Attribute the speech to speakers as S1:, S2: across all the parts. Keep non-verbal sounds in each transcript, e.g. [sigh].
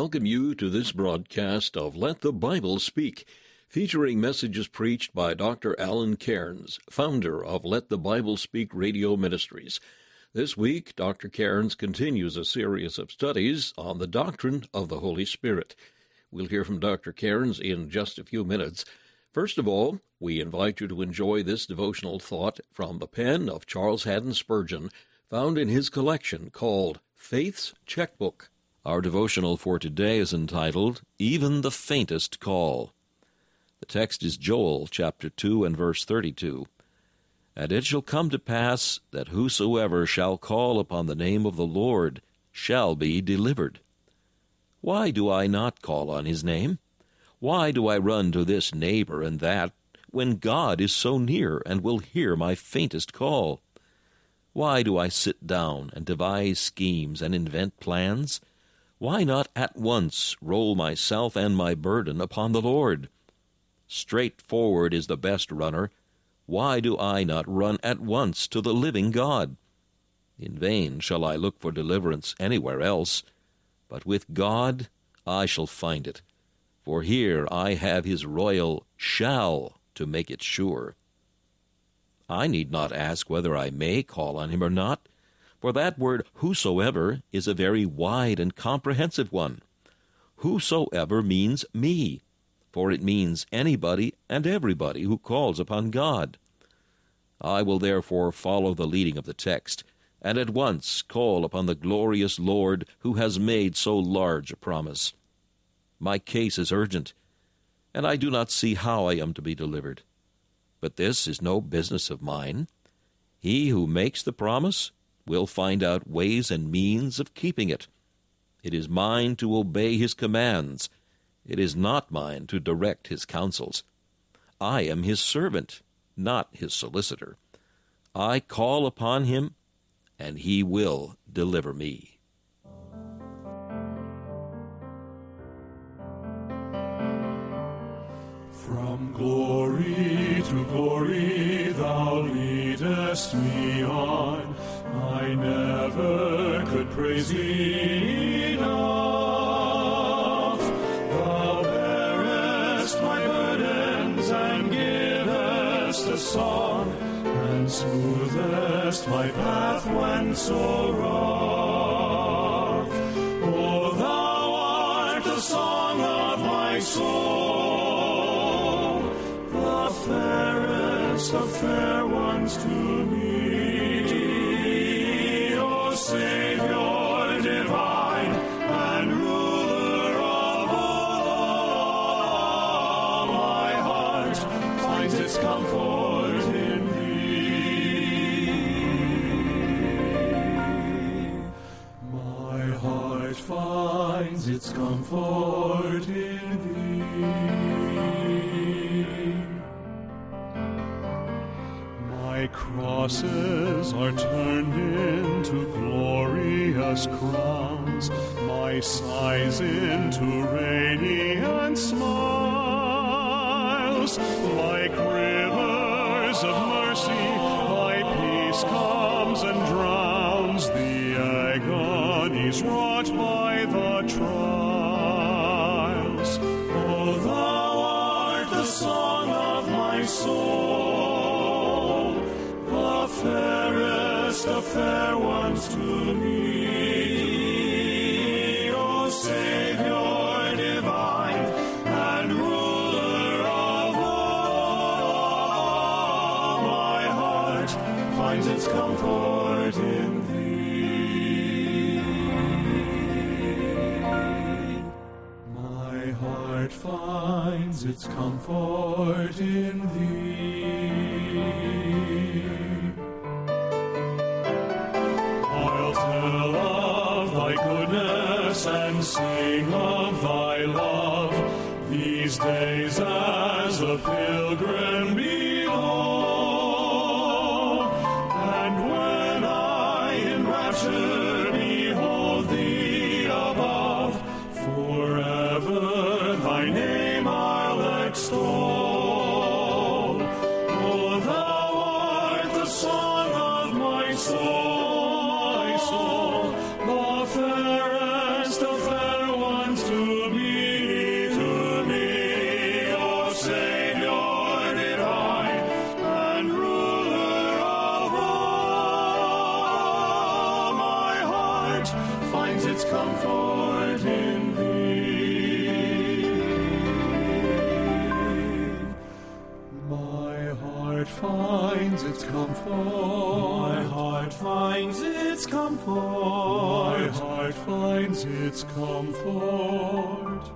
S1: Welcome you to this broadcast of Let the Bible Speak, featuring messages preached by Dr. Alan Cairns, founder of Let the Bible Speak Radio Ministries. This week, Dr. Cairns continues a series of studies on the doctrine of the Holy Spirit. We'll hear from Dr. Cairns in just a few minutes. First of all, we invite you to enjoy this devotional thought from the pen of Charles Haddon Spurgeon, found in his collection called Faith's Checkbook. Our devotional for today is entitled, Even the Faintest Call. The text is Joel chapter 2 and verse 32. And it shall come to pass that whosoever shall call upon the name of the Lord shall be delivered. Why do I not call on his name? Why do I run to this neighbor and that, when God is so near and will hear my faintest call? Why do I sit down and devise schemes and invent plans? Why not at once roll myself and my burden upon the Lord? Straightforward is the best runner. Why do I not run at once to the living God? In vain shall I look for deliverance anywhere else, but with God I shall find it, for here I have his royal shall to make it sure. I need not ask whether I may call on him or not, for that word whosoever is a very wide and comprehensive one. Whosoever means me, for it means anybody and everybody who calls upon God. I will therefore follow the leading of the text, and at once call upon the glorious Lord who has made so large a promise. My case is urgent, and I do not see how I am to be delivered. But this is no business of mine. He who makes the promise will find out ways and means of keeping it. It is mine to obey his commands. It is not mine to direct his counsels. I am his servant, not his solicitor. I call upon him, and he will deliver me.
S2: From glory to glory thou leadest me on. I never could praise thee enough. Thou bearest my burdens and givest a song, and smoothest my path when so rough. Oh, thou art the song of my soul, the fairest of fair ones to me. Savior divine and ruler of all, my heart finds its comfort in thee. My heart finds its comfort crosses are turned into glorious crowns, my sighs into radiant smiles. Like rivers of mercy, thy peace comes and drowns. The agonies fair once to me. O Savior divine and ruler of all, my heart finds its comfort in thee. My heart finds its comfort in thee. Finds its comfort in thee. My heart finds its comfort. My heart finds its comfort. My heart finds its comfort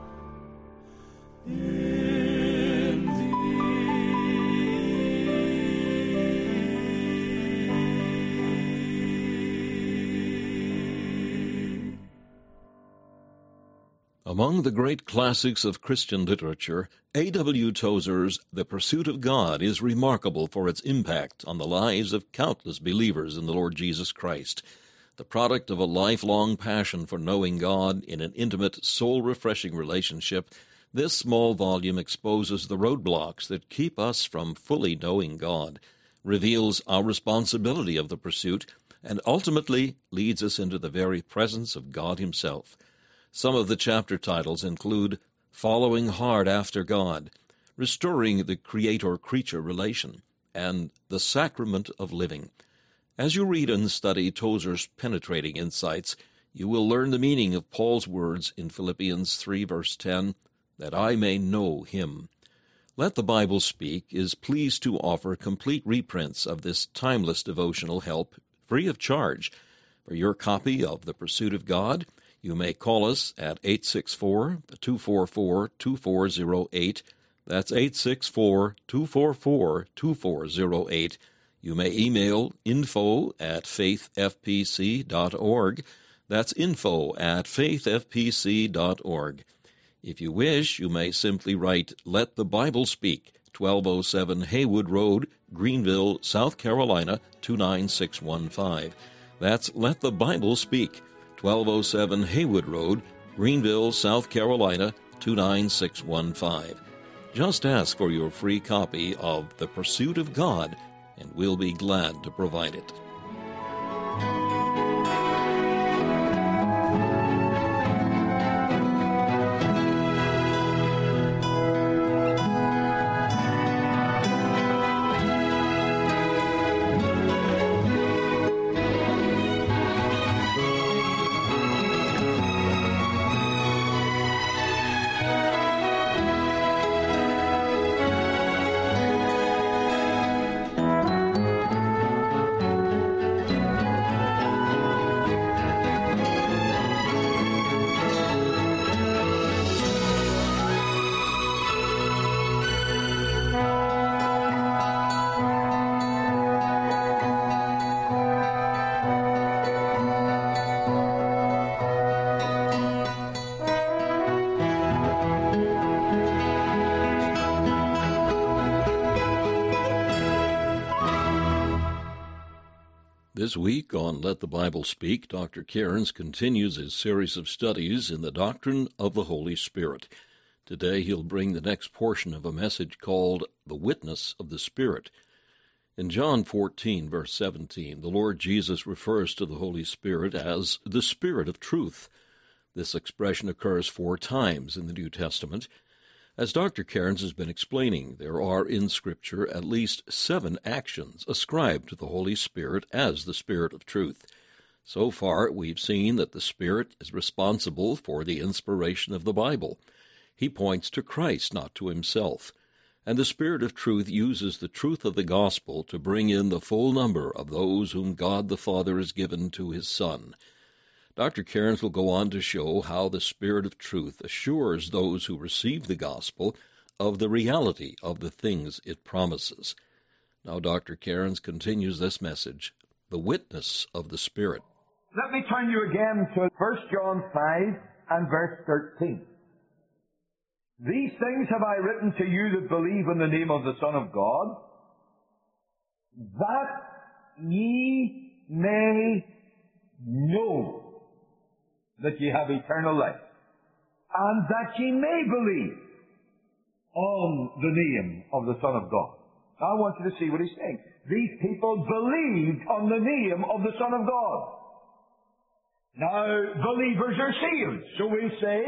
S1: Among the great classics of Christian literature, A.W. Tozer's The Pursuit of God is remarkable for its impact on the lives of countless believers in the Lord Jesus Christ. The product of a lifelong passion for knowing God in an intimate, soul refreshing relationship, this small volume exposes the roadblocks that keep us from fully knowing God, reveals our responsibility of the pursuit, and ultimately leads us into the very presence of God Himself. Some of the chapter titles include Following Hard After God, Restoring the Creator Creature Relation, and The Sacrament of Living. As you read and study Tozer's penetrating insights, you will learn the meaning of Paul's words in Philippians 3, verse 10, that I may know him. Let the Bible Speak is pleased to offer complete reprints of this timeless devotional help free of charge. For your copy of The Pursuit of God, you may call us at 864 244 2408. That's 864 244 2408. You may email info at faithfpc.org. That's info at faithfpc.org. If you wish, you may simply write Let the Bible Speak, 1207 Haywood Road, Greenville, South Carolina, 29615. That's Let the Bible Speak, 1207 Haywood Road, Greenville, South Carolina, 29615. Just ask for your free copy of The Pursuit of God, and we'll be glad to provide it. This week on Let the Bible Speak, Dr. Cairns continues his series of studies in the doctrine of the Holy Spirit. Today he'll bring the next portion of a message called The Witness of the Spirit. In John 14, verse 17, the Lord Jesus refers to the Holy Spirit as the Spirit of Truth. This expression occurs four times in the New Testament. As Dr. Cairns has been explaining, there are in Scripture at least seven actions ascribed to the Holy Spirit as the Spirit of truth. So far, we've seen that the Spirit is responsible for the inspiration of the Bible. He points to Christ, not to himself. and the Spirit of truth uses the truth of the gospel to bring in the full number of those whom God the Father has given to his Son. Dr. Cairns will go on to show how the Spirit of truth assures those who receive the gospel of the reality of the things it promises. Now, Dr. Cairns continues this message the witness of the Spirit.
S3: Let me turn you again to 1 John 5 and verse 13. These things have I written to you that believe in the name of the Son of God, that ye may know that ye have eternal life, and that ye may believe on the name of the Son of God. Now I want you to see what he's saying. These people believed on the name of the Son of God. Now, believers are saved. So we say,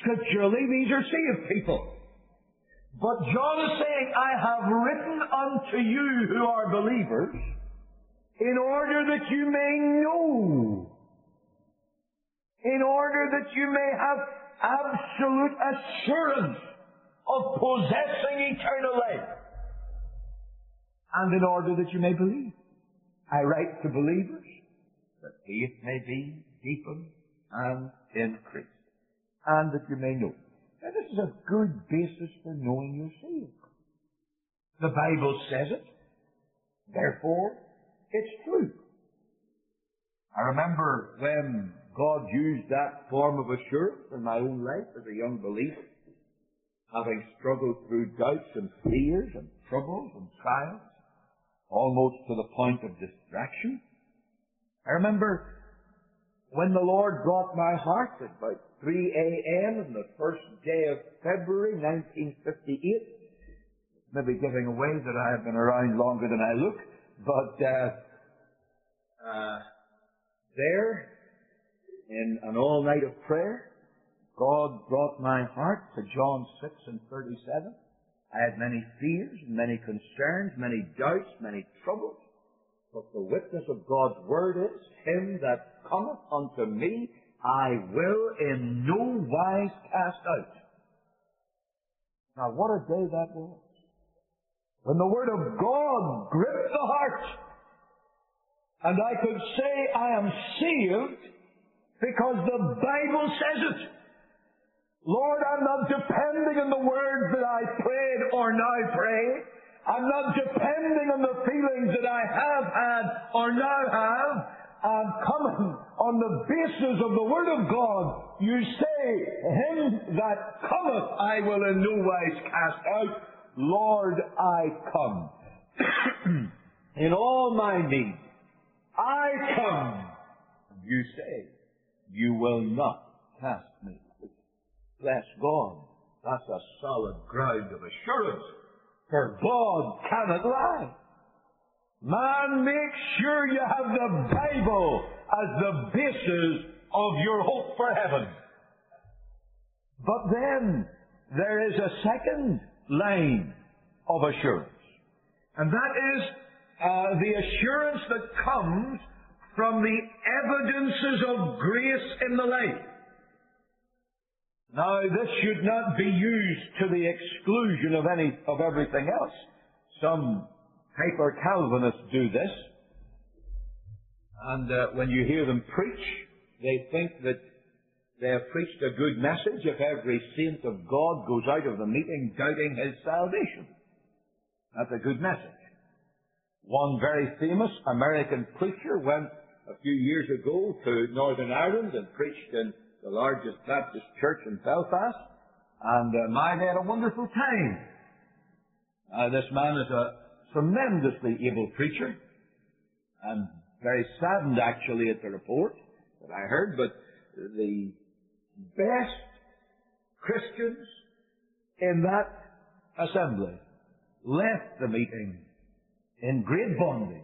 S3: scripturally, these are saved people. But John is saying, I have written unto you who are believers, in order that you may know, in order that you may have absolute assurance of possessing eternal life, and in order that you may believe. I write to believers that faith may be deepened and increased, and that you may know. Now, this is a good basis for knowing you're. The Bible says it, therefore it's true. I remember when God used that form of assurance in my own life as a young believer, having struggled through doubts and fears and troubles and trials, almost to the point of distraction. I remember when the Lord brought my heart at about 3 a.m. on the first day of February 1958. Maybe giving away that I have been around longer than I look, but uh, uh, there, in an all night of prayer, God brought my heart to John 6 and 37. I had many fears, many concerns, many doubts, many troubles. But the witness of God's word is, Him that cometh unto me, I will in no wise cast out. Now what a day that was. When the word of God gripped the heart, and I could say I am saved because the Bible says it. Lord, I'm not depending on the words that I prayed or now pray. I'm not depending on the feelings that I have had or now have. I'm coming on the basis of the Word of God. You say, Him that cometh I will in no wise cast out. Lord, I come. [clears throat] in all my need, I come. You say, You will not cast me Bless God. That's a solid ground of assurance. For God cannot lie. Man, make sure you have the Bible as the basis of your hope for heaven. But then there is a second line of assurance. And that is uh, the assurance that comes from the evidences of grace in the life. Now, this should not be used to the exclusion of any of everything else. Some hyper Calvinists do this, and uh, when you hear them preach, they think that they have preached a good message if every saint of God goes out of the meeting doubting his salvation. That's a good message. One very famous American preacher went a few years ago to Northern Ireland and preached in the largest Baptist church in Belfast, and uh, my, had a wonderful time. Uh, this man is a tremendously able preacher, and very saddened actually at the report that I heard, but the best Christians in that assembly left the meeting in great bondage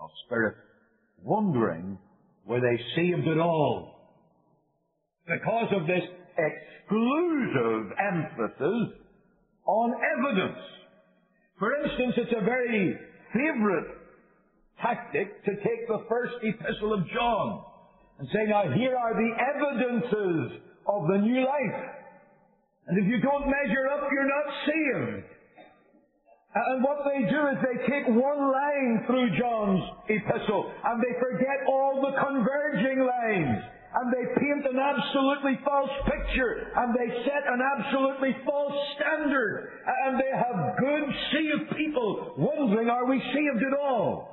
S3: of spirit, wondering were they saved at all because of this exclusive emphasis on evidence. For instance, it's a very favorite tactic to take the first epistle of John and say, now here are the evidences of the new life. And if you don't measure up, you're not saved. Uh, and what they do is they take one line through John's epistle and they forget all the converging lines. And they paint an absolutely false picture and they set an absolutely false standard. Uh, and they have good of people wondering, are we saved at all?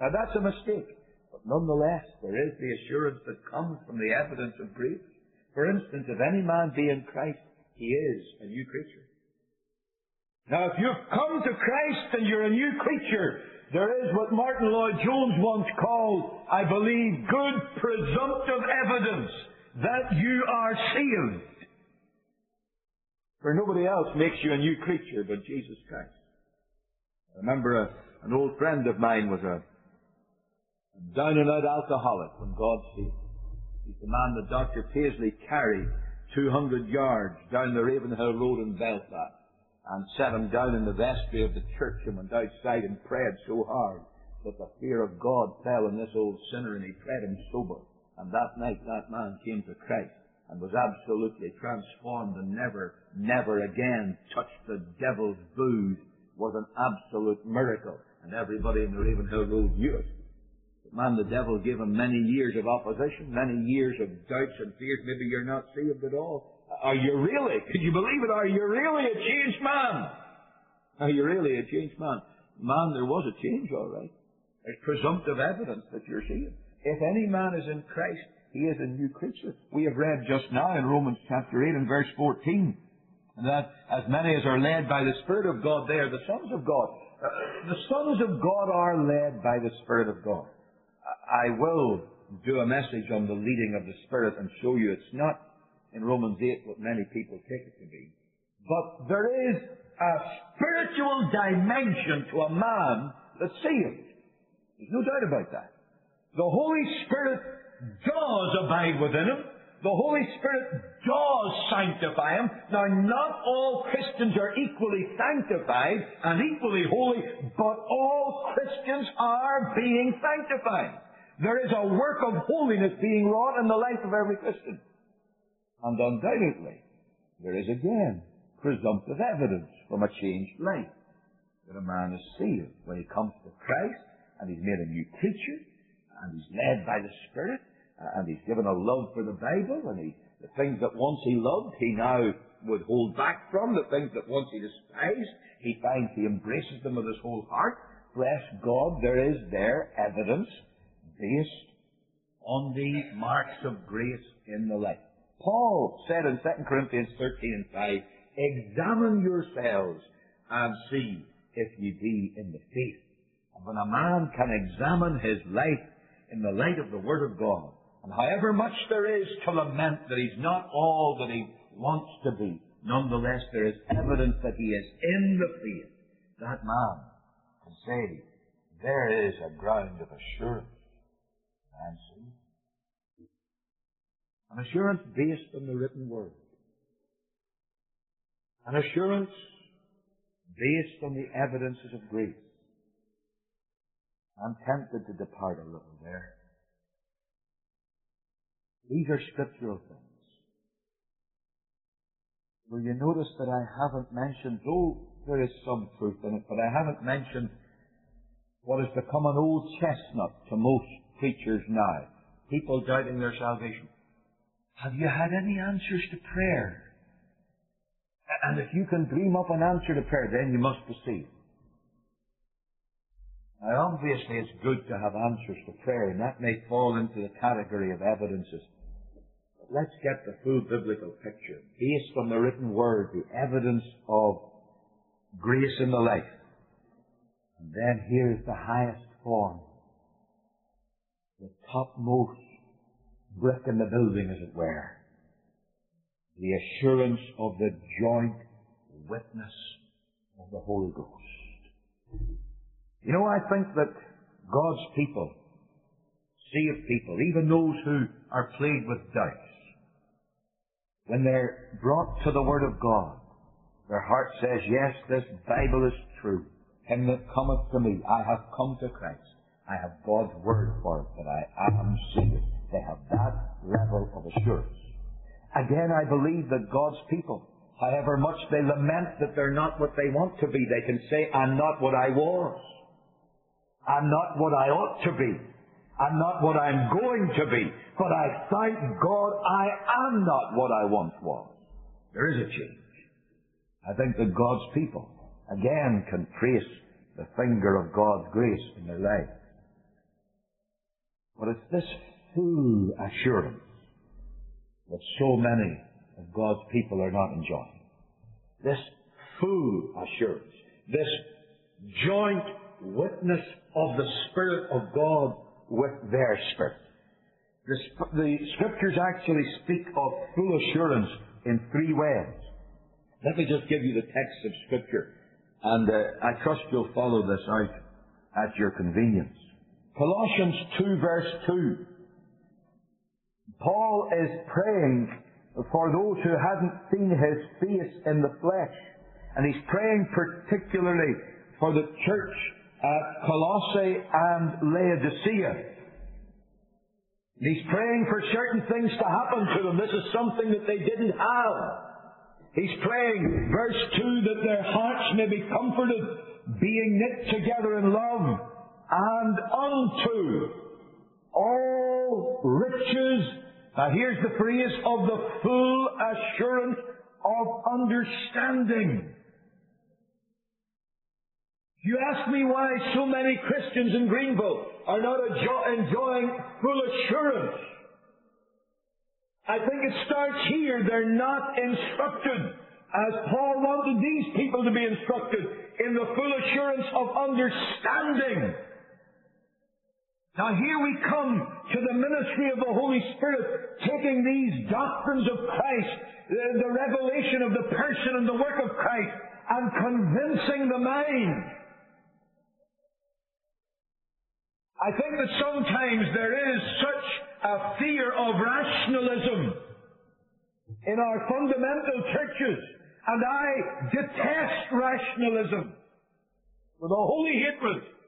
S3: Now that's a mistake. But nonetheless, there is the assurance that comes from the evidence of grace. For instance, if any man be in Christ, he is a new creature. Now, if you've come to Christ and you're a new creature, there is what Martyn Lloyd-Jones once called, I believe, good presumptive evidence that you are saved. For nobody else makes you a new creature but Jesus Christ. I remember a, an old friend of mine was a, down and out alcoholic when God saved. He's the man that Dr. Paisley carried 200 yards down the Ravenhill Road in Belfast and set him down in the vestry of the church and went outside and prayed so hard that the fear of God fell on this old sinner and he prayed him sober. And that night that man came to Christ and was absolutely transformed and never, never again touched the devil's booze was an absolute miracle. And everybody in the Ravenhill Road knew it. But man, the devil gave him many years of opposition, many years of doubts and fears. Maybe you're not saved at all. Are you really? Could you believe it? Are you really a changed man? Are you really a changed man? Man, there was a change, all right. There's presumptive evidence that you're seeing. If any man is in Christ, he is a new creature. We have read just now in Romans chapter 8 and verse 14 that as many as are led by the Spirit of God, they are the sons of God. Uh, the sons of God are led by the Spirit of God. I will do a message on the leading of the Spirit and show you it's not in Romans 8 what many people take it to be. But there is a spiritual dimension to a man that's saved. There's no doubt about that. The Holy Spirit does abide within him. The Holy Spirit does sanctify him. Now, not all Christians are equally sanctified and equally holy, but all Christians are being sanctified. There is a work of holiness being wrought in the life of every Christian. And undoubtedly, there is again presumptive evidence from a changed life that a man is saved when he comes to Christ and he's made a new creature and he's led by the Spirit uh, and he's given a love for the Bible and he, the things that once he loved he now would hold back from, the things that once he despised, he finds he embraces them with his whole heart. Bless God, there is there evidence based on the marks of grace in the life. Paul said in 2 Corinthians 13 and 5, Examine yourselves and see if ye be in the faith. And when a man can examine his life in the light of the Word of God, and however much there is to lament that he's not all that he wants to be, nonetheless there is evidence that he is in the faith. That man can say, there is a ground of assurance. And an assurance based on the written word. An assurance based on the evidences of grace. I'm tempted to depart a little there. These are scriptural things. Will you notice that I haven't mentioned, though there is some truth in it, but I haven't mentioned what has become an old chestnut to most preachers now. People doubting their salvation. Have you had any answers to prayer? And if you can dream up an answer to prayer, then you must proceed. Now, obviously, it's good to have answers to prayer, and that may fall into the category of evidences. But let's get the full biblical picture, based on the written word, the evidence of grace in the life. And then here's the highest form, the topmost brick in the building, as it were. The assurance of the joint witness of the Holy Ghost. You know, I think that God's people, saved people, even those who are plagued with doubts, when they're brought to the Word of God, their heart says, Yes, this Bible is true. Him that cometh to me, I have come to Christ. I have God's Word for it, that I am saved. They have that level of assurance. Again, I believe that God's people However much they lament that they're not what they want to be, they can say, I'm not what I was. I'm not what I ought to be. I'm not what I'm going to be. But I thank God I am not what I once was. There is a change. I think that God's people, again, can trace the finger of God's grace in their life. But it's this full assurance that so many of God's people are not enjoying. This full assurance, this joint witness of the Spirit of God with their spirit. The, the scriptures actually speak of full assurance in three ways. Let me just give you the text of scripture, and uh, I trust you'll follow this out at your convenience. Colossians 2 verse 2. Paul is praying for those who hadn't seen his face in the flesh. And he's praying particularly for the church at Colossae and Laodicea. He's praying for certain things to happen to them. This is something that they didn't have. He's praying, verse 2, that their hearts may be comforted, being knit together in love, and unto all riches now here's the phrase of the full assurance of understanding. You ask me why so many Christians in Greenville are not enjoying full assurance. I think it starts here. They're not instructed as Paul wanted these people to be instructed in the full assurance of understanding. Now here we come to the ministry of the Holy Spirit, taking these doctrines of Christ, the, the revelation of the person and the work of Christ, and convincing the mind. I think that sometimes there is such a fear of rationalism in our fundamental churches, and I detest rationalism with a holy hatred.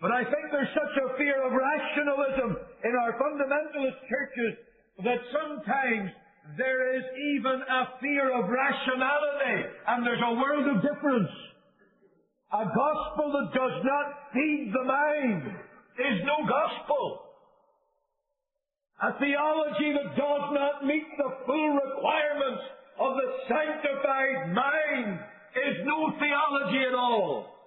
S3: But I think there's such a fear of rationalism in our fundamentalist churches that sometimes there is even a fear of rationality, and there's a world of difference. A gospel that does not feed the mind is no gospel. A theology that does not meet the full requirements of the sanctified mind is no theology at all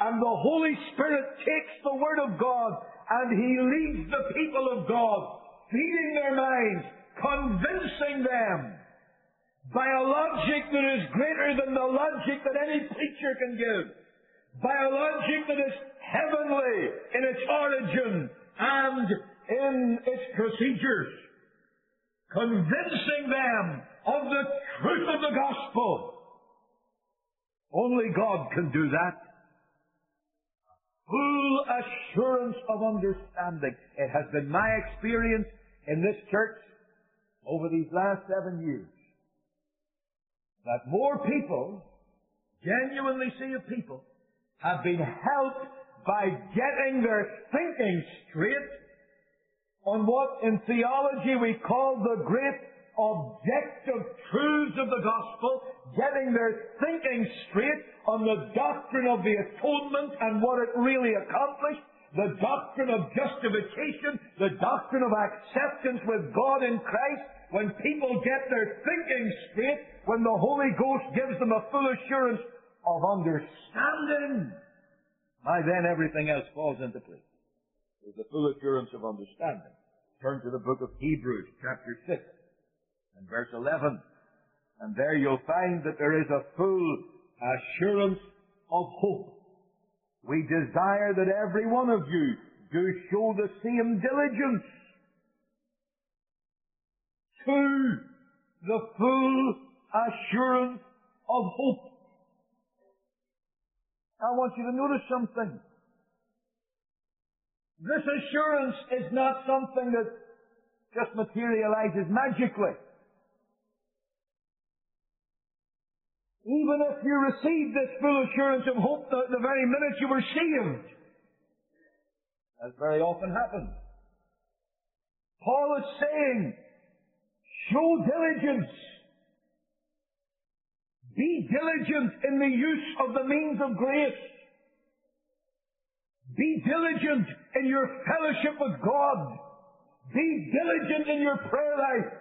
S3: and the Holy Spirit takes the Word of God and He leads the people of God, feeding their minds, convincing them by a logic that is greater than the logic that any preacher can give, by a logic that is heavenly in its origin and in its procedures, convincing them of the truth of the gospel. Only God can do that full assurance of understanding. It has been my experience in this church over these last seven years that more people, genuinely see people, have been helped by getting their thinking straight on what in theology we call the great objective truths of the gospel, getting their thinking straight on the doctrine of the atonement and what it really accomplished, the doctrine of justification, the doctrine of acceptance with God in Christ, when people get their thinking straight, when the Holy Ghost gives them a full assurance of understanding, why then everything else falls into place. There's the full assurance of understanding. Turn to the book of Hebrews, chapter 6 and verse 11. And there you'll find that there is a full assurance of hope. We desire that every one of you do show the same diligence to the full assurance of hope. I want you to notice something. This assurance is not something that just materializes magically. Even if you received this full assurance of hope the, the very minute you were saved, as very often happens. Paul is saying, show diligence Be diligent in the use of the means of grace. Be diligent in your fellowship with God. Be diligent in your prayer life.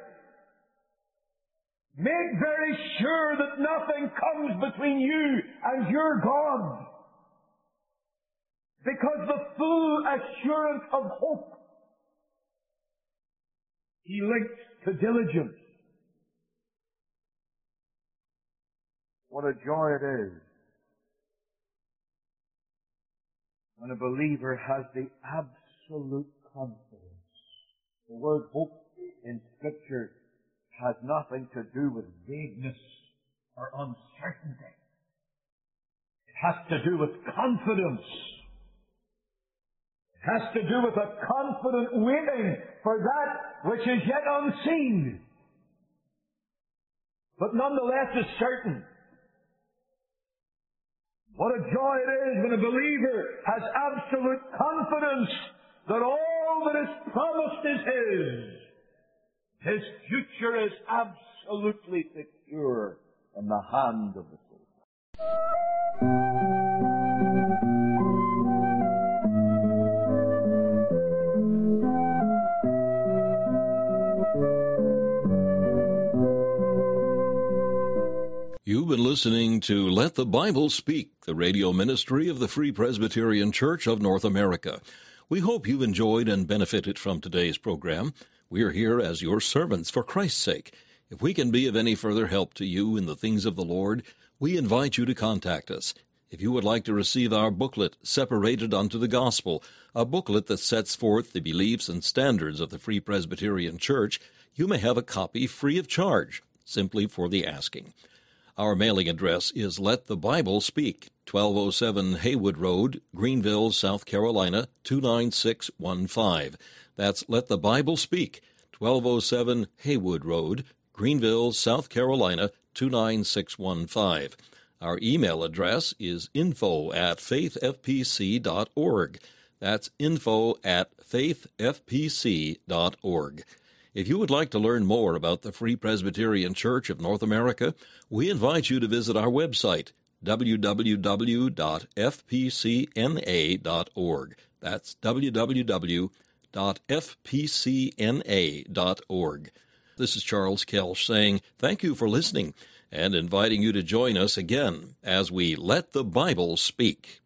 S3: Make very sure that nothing comes between you and your God. Because the full assurance of hope he links to diligence. What a joy it is when a believer has the absolute confidence. The word hope in Scripture has nothing to do with vagueness or uncertainty. It has to do with confidence. It has to do with a confident waiting for that which is yet unseen, but nonetheless is certain. What a joy it is when a believer has absolute confidence that all that is promised is his. His future is absolutely secure in the hand of the Savior.
S1: You've been listening to Let the Bible Speak, the radio ministry of the Free Presbyterian Church of North America. We hope you've enjoyed and benefited from today's program. We are here as your servants for Christ's sake. If we can be of any further help to you in the things of the Lord, we invite you to contact us. If you would like to receive our booklet, Separated unto the Gospel, a booklet that sets forth the beliefs and standards of the Free Presbyterian Church, you may have a copy free of charge, simply for the asking. Our mailing address is Let the Bible Speak, 1207 Haywood Road, Greenville, South Carolina, 29615. That's Let the Bible Speak, 1207 Haywood Road, Greenville, South Carolina, 29615. Our email address is info at faithfpc.org. That's info at faithfpc.org. If you would like to learn more about the Free Presbyterian Church of North America, we invite you to visit our website, www.fpcna.org. That's www.fpcna.org. This is Charles Kelsch saying thank you for listening and inviting you to join us again as we let the Bible speak.